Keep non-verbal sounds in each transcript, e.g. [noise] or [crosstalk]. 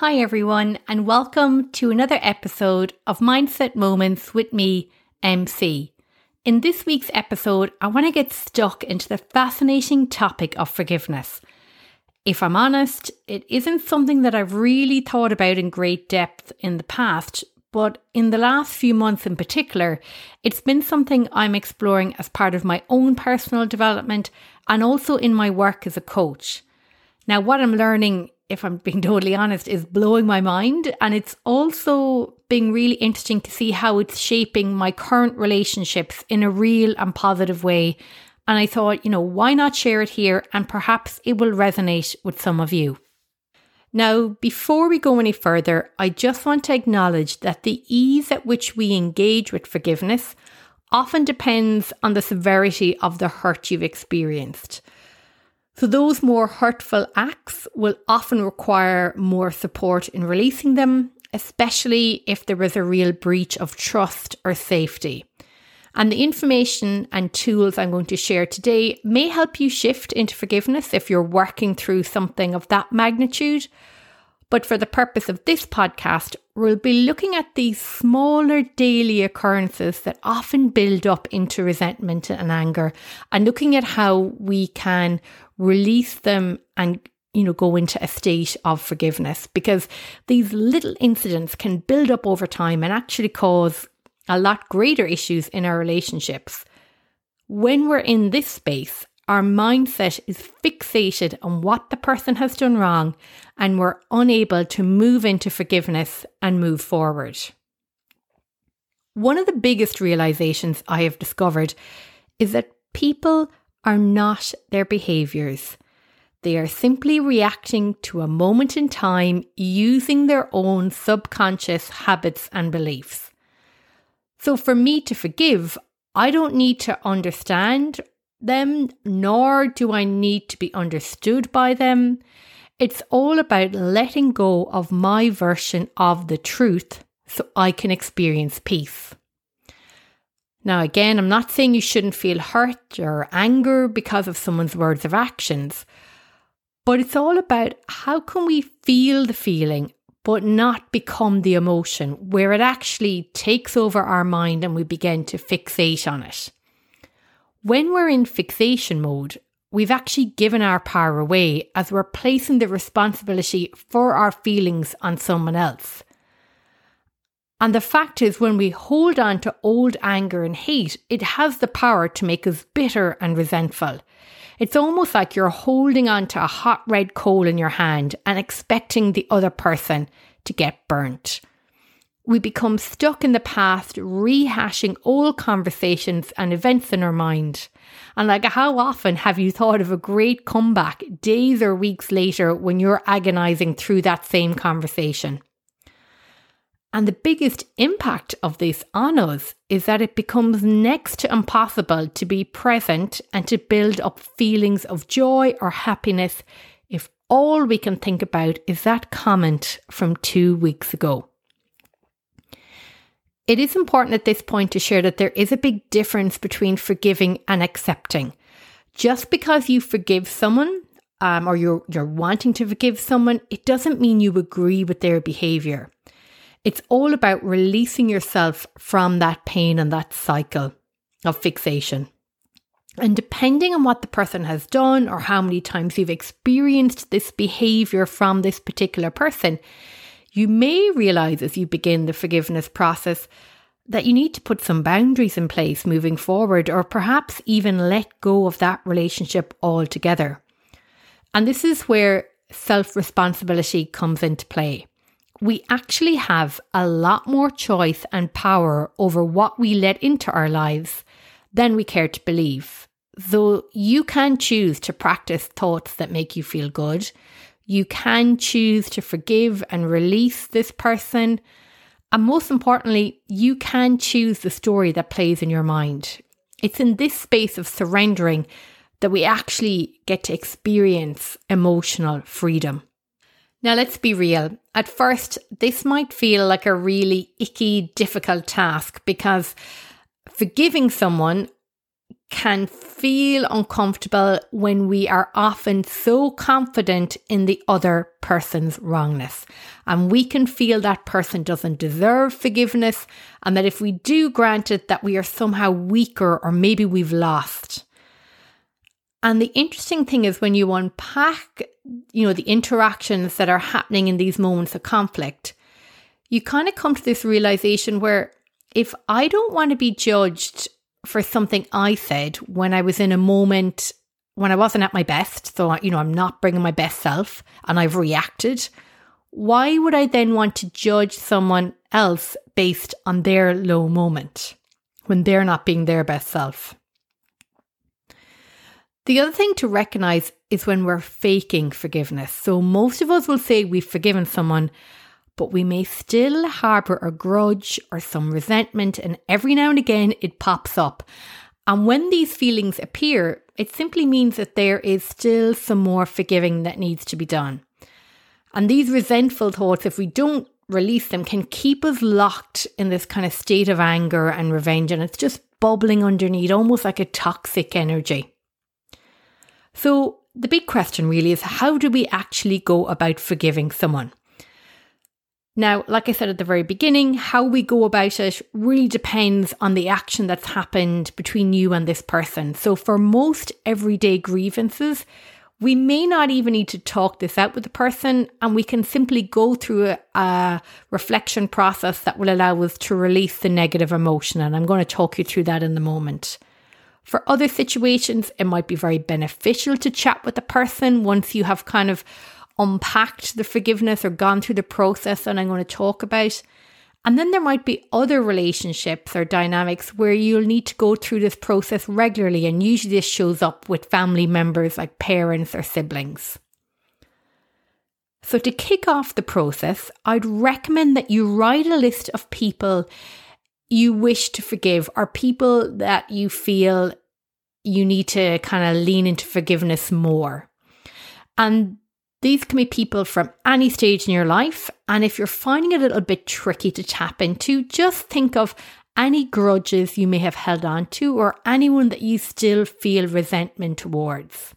Hi, everyone, and welcome to another episode of Mindset Moments with me, MC. In this week's episode, I want to get stuck into the fascinating topic of forgiveness. If I'm honest, it isn't something that I've really thought about in great depth in the past, but in the last few months in particular, it's been something I'm exploring as part of my own personal development and also in my work as a coach. Now, what I'm learning if I'm being [laughs] totally honest, is blowing my mind. And it's also being really interesting to see how it's shaping my current relationships in a real and positive way. And I thought, you know, why not share it here? And perhaps it will resonate with some of you. Now, before we go any further, I just want to acknowledge that the ease at which we engage with forgiveness often depends on the severity of the hurt you've experienced. So, those more hurtful acts will often require more support in releasing them, especially if there is a real breach of trust or safety. And the information and tools I'm going to share today may help you shift into forgiveness if you're working through something of that magnitude. But for the purpose of this podcast, we'll be looking at these smaller daily occurrences that often build up into resentment and anger and looking at how we can release them and you know go into a state of forgiveness because these little incidents can build up over time and actually cause a lot greater issues in our relationships when we're in this space our mindset is fixated on what the person has done wrong and we're unable to move into forgiveness and move forward. One of the biggest realizations I have discovered is that people are not their behaviors. They are simply reacting to a moment in time using their own subconscious habits and beliefs. So, for me to forgive, I don't need to understand them, nor do I need to be understood by them. It's all about letting go of my version of the truth so I can experience peace. Now, again, I'm not saying you shouldn't feel hurt or anger because of someone's words or actions, but it's all about how can we feel the feeling but not become the emotion where it actually takes over our mind and we begin to fixate on it. When we're in fixation mode, we've actually given our power away as we're placing the responsibility for our feelings on someone else. And the fact is, when we hold on to old anger and hate, it has the power to make us bitter and resentful. It's almost like you're holding on to a hot red coal in your hand and expecting the other person to get burnt. We become stuck in the past, rehashing old conversations and events in our mind. And like, how often have you thought of a great comeback days or weeks later when you're agonizing through that same conversation? And the biggest impact of this on us is that it becomes next to impossible to be present and to build up feelings of joy or happiness if all we can think about is that comment from two weeks ago. It is important at this point to share that there is a big difference between forgiving and accepting. Just because you forgive someone um, or you're, you're wanting to forgive someone, it doesn't mean you agree with their behavior. It's all about releasing yourself from that pain and that cycle of fixation. And depending on what the person has done or how many times you've experienced this behavior from this particular person, you may realize as you begin the forgiveness process that you need to put some boundaries in place moving forward, or perhaps even let go of that relationship altogether. And this is where self responsibility comes into play we actually have a lot more choice and power over what we let into our lives than we care to believe. Though you can choose to practice thoughts that make you feel good, you can choose to forgive and release this person. And most importantly, you can choose the story that plays in your mind. It's in this space of surrendering that we actually get to experience emotional freedom. Now, let's be real. At first, this might feel like a really icky, difficult task because forgiving someone can feel uncomfortable when we are often so confident in the other person's wrongness. And we can feel that person doesn't deserve forgiveness, and that if we do grant it, that we are somehow weaker or maybe we've lost. And the interesting thing is when you unpack, you know, the interactions that are happening in these moments of conflict, you kind of come to this realization where if I don't want to be judged for something I said when I was in a moment when I wasn't at my best, so you know, I'm not bringing my best self and I've reacted, why would I then want to judge someone else based on their low moment when they're not being their best self? The other thing to recognize is when we're faking forgiveness. So most of us will say we've forgiven someone, but we may still harbour a grudge or some resentment, and every now and again it pops up. And when these feelings appear, it simply means that there is still some more forgiving that needs to be done. And these resentful thoughts, if we don't release them, can keep us locked in this kind of state of anger and revenge, and it's just bubbling underneath, almost like a toxic energy. So, the big question really is how do we actually go about forgiving someone? Now, like I said at the very beginning, how we go about it really depends on the action that's happened between you and this person. So, for most everyday grievances, we may not even need to talk this out with the person, and we can simply go through a, a, reflection process that will allow us to release the negative emotion. And I'm going to talk you through that in a moment. For other situations, it might be very beneficial to chat with the person once you have kind of unpacked the forgiveness or gone through the process that I'm going to talk about. And then there might be other relationships or dynamics where you'll need to go through this process regularly. And usually this shows up with family members like parents or siblings. So, to kick off the process, I'd recommend that you write a list of people you wish to forgive are people that you feel you need to kind of lean into forgiveness more. And these can be people from any stage in your life. And if you're finding it a little bit tricky to tap into, just think of any grudges you may have held on to or anyone that you still feel resentment towards.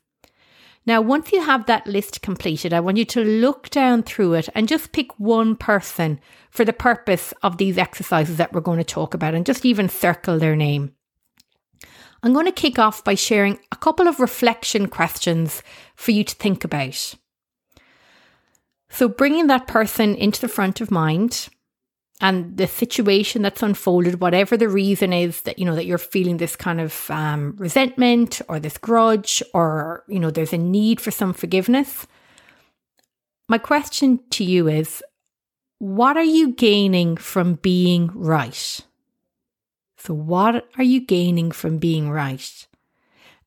Now, once you have that list completed, I want you to look down through it and just pick one person for the purpose of these exercises that we're going to talk about and just even circle their name. I'm going to kick off by sharing a couple of reflection questions for you to think about. So, bringing that person into the front of mind and the situation that's unfolded, whatever the reason is that, you know, that you're feeling this kind of um, resentment or this grudge or, you know, there's a need for some forgiveness. My question to you is what are you gaining from being right? So, what are you gaining from being right?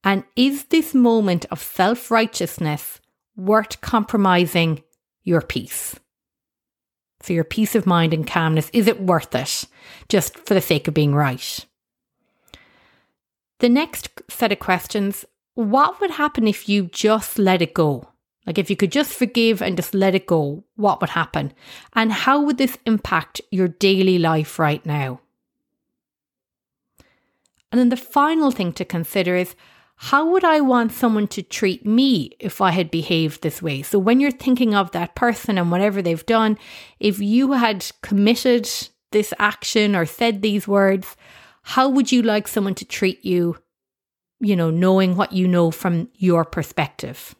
And is this moment of self righteousness worth compromising your peace. For your peace of mind and calmness, is it worth it just for the sake of being right? The next set of questions what would happen if you just let it go? Like if you could just forgive and just let it go, what would happen? And how would this impact your daily life right now? And then the final thing to consider is how would I want someone to treat me if I had behaved this way? So, when you're thinking of that person and whatever they've done, if you had committed this action or said these words, how would you like someone to treat you, you know, knowing what you know from your perspective?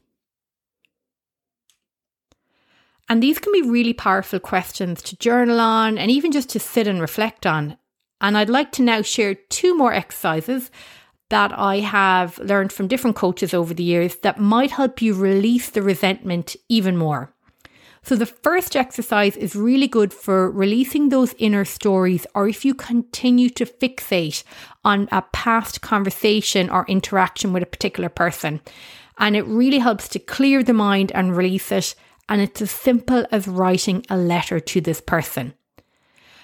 And these can be really powerful questions to journal on and even just to sit and reflect on. And I'd like to now share two more exercises that I have learned from different coaches over the years that might help you release the resentment even more. So, the first exercise is really good for releasing those inner stories, or if you continue to fixate on a past conversation or interaction with a particular person. And it really helps to clear the mind and release it. And it's as simple as writing a letter to this person.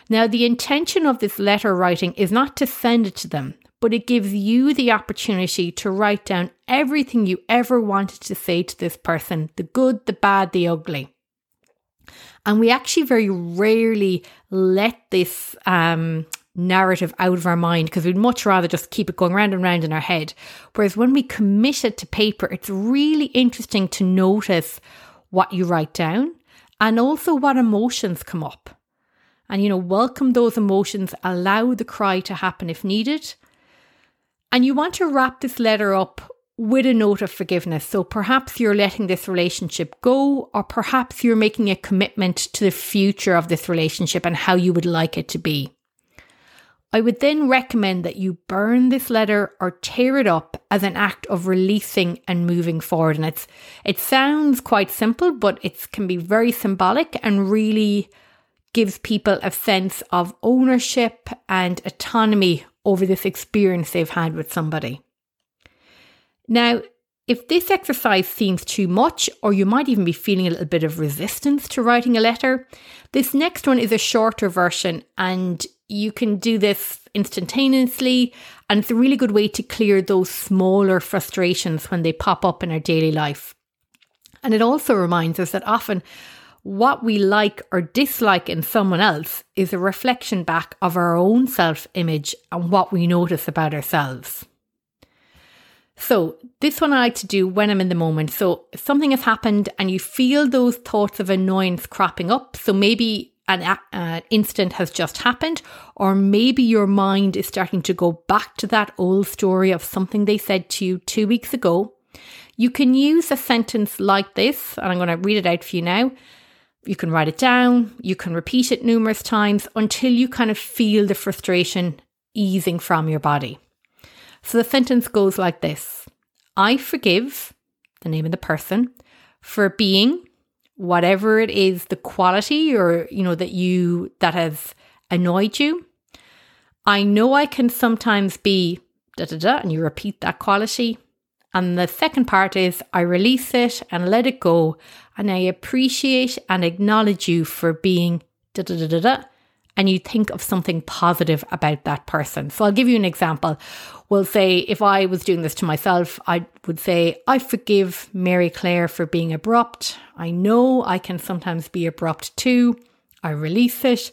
Now, the intention of this letter writing is not to send it to them, but it gives you the opportunity to write down everything you ever wanted to say to this person the good, the bad, the ugly. And we actually very rarely let this um, narrative out of our mind because we'd much rather just keep it going round and round in our head. Whereas when we commit it to paper, it's really interesting to notice what you write down and also what emotions come up. And, you know, welcome those emotions, allow the cry to happen if needed. And you want to wrap this letter up with a note of forgiveness. So perhaps you're letting this relationship go, or perhaps you're making a commitment to the future of this relationship and how you would like it to be. I would then recommend that you burn this letter or tear it up as an act of releasing and moving forward. And it's it sounds quite simple, but it can be very symbolic and really gives people a sense of ownership and autonomy over this experience they've had with somebody. Now, if this exercise seems too much, or you might even be feeling a little bit of resistance to writing a letter, this next one is a shorter version and you can do this instantaneously. And it's a really good way to clear those smaller frustrations when they pop up in our daily life. And it also reminds us that often what we like or dislike in someone else is a reflection back of our own self image and what we notice about ourselves. So, this one I like to do when I'm in the moment. So, something has happened and you feel those thoughts of annoyance cropping up. So, maybe an uh, incident has just happened, or maybe your mind is starting to go back to that old story of something they said to you two weeks ago. You can use a sentence like this, and I'm going to read it out for you now. You can write it down, you can repeat it numerous times until you kind of feel the frustration easing from your body. So the sentence goes like this I forgive, the name of the person, for being whatever it is, the quality or, you know, that you, that has annoyed you. I know I can sometimes be da da da, and you repeat that quality. And the second part is I release it and let it go. And I appreciate and acknowledge you for being da da da da da and you think of something positive about that person. So I'll give you an example. We'll say if I was doing this to myself, I would say, I forgive Mary Claire for being abrupt. I know I can sometimes be abrupt too. I release it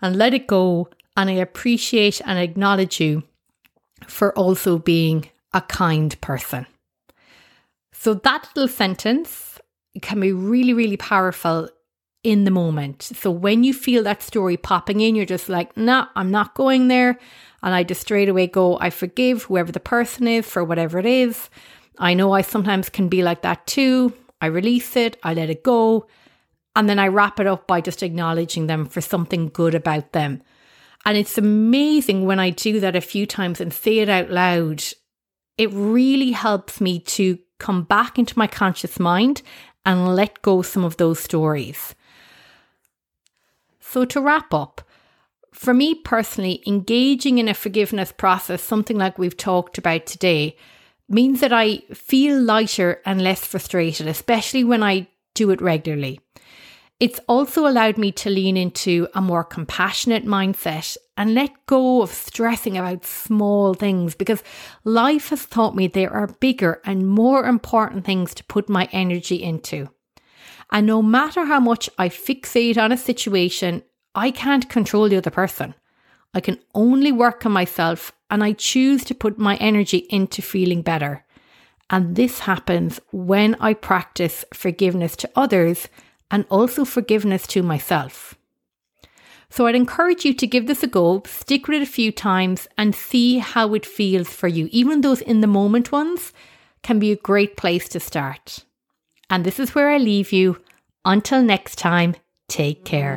and let it go. And I appreciate and acknowledge you for also being a kind person. So that little sentence can be really, really powerful in the moment. So when you feel that story popping in, you're just like, nah, I'm not going there. And I just straight away go, I forgive whoever the person is for whatever it is. I know I sometimes can be like that too. I release it, I let it go. And then I wrap it up by just acknowledging them for something good about them. And it's amazing when I do that a few times and say it out loud. It really helps me to come back into my conscious mind and let go some of those stories. So, to wrap up, for me personally, engaging in a forgiveness process, something like we've talked about today, means that I feel lighter and less frustrated, especially when I do it regularly. It's also allowed me to lean into a more compassionate mindset and let go of stressing about small things because life has taught me there are bigger and more important things to put my energy into. And no matter how much I fixate on a situation, I can't control the other person. I can only work on myself and I choose to put my energy into feeling better. And this happens when I practice forgiveness to others and also forgiveness to myself. So I'd encourage you to give this a go, stick with it a few times, and see how it feels for you. Even those in the moment ones can be a great place to start. And this is where I leave you. Until next time, take care.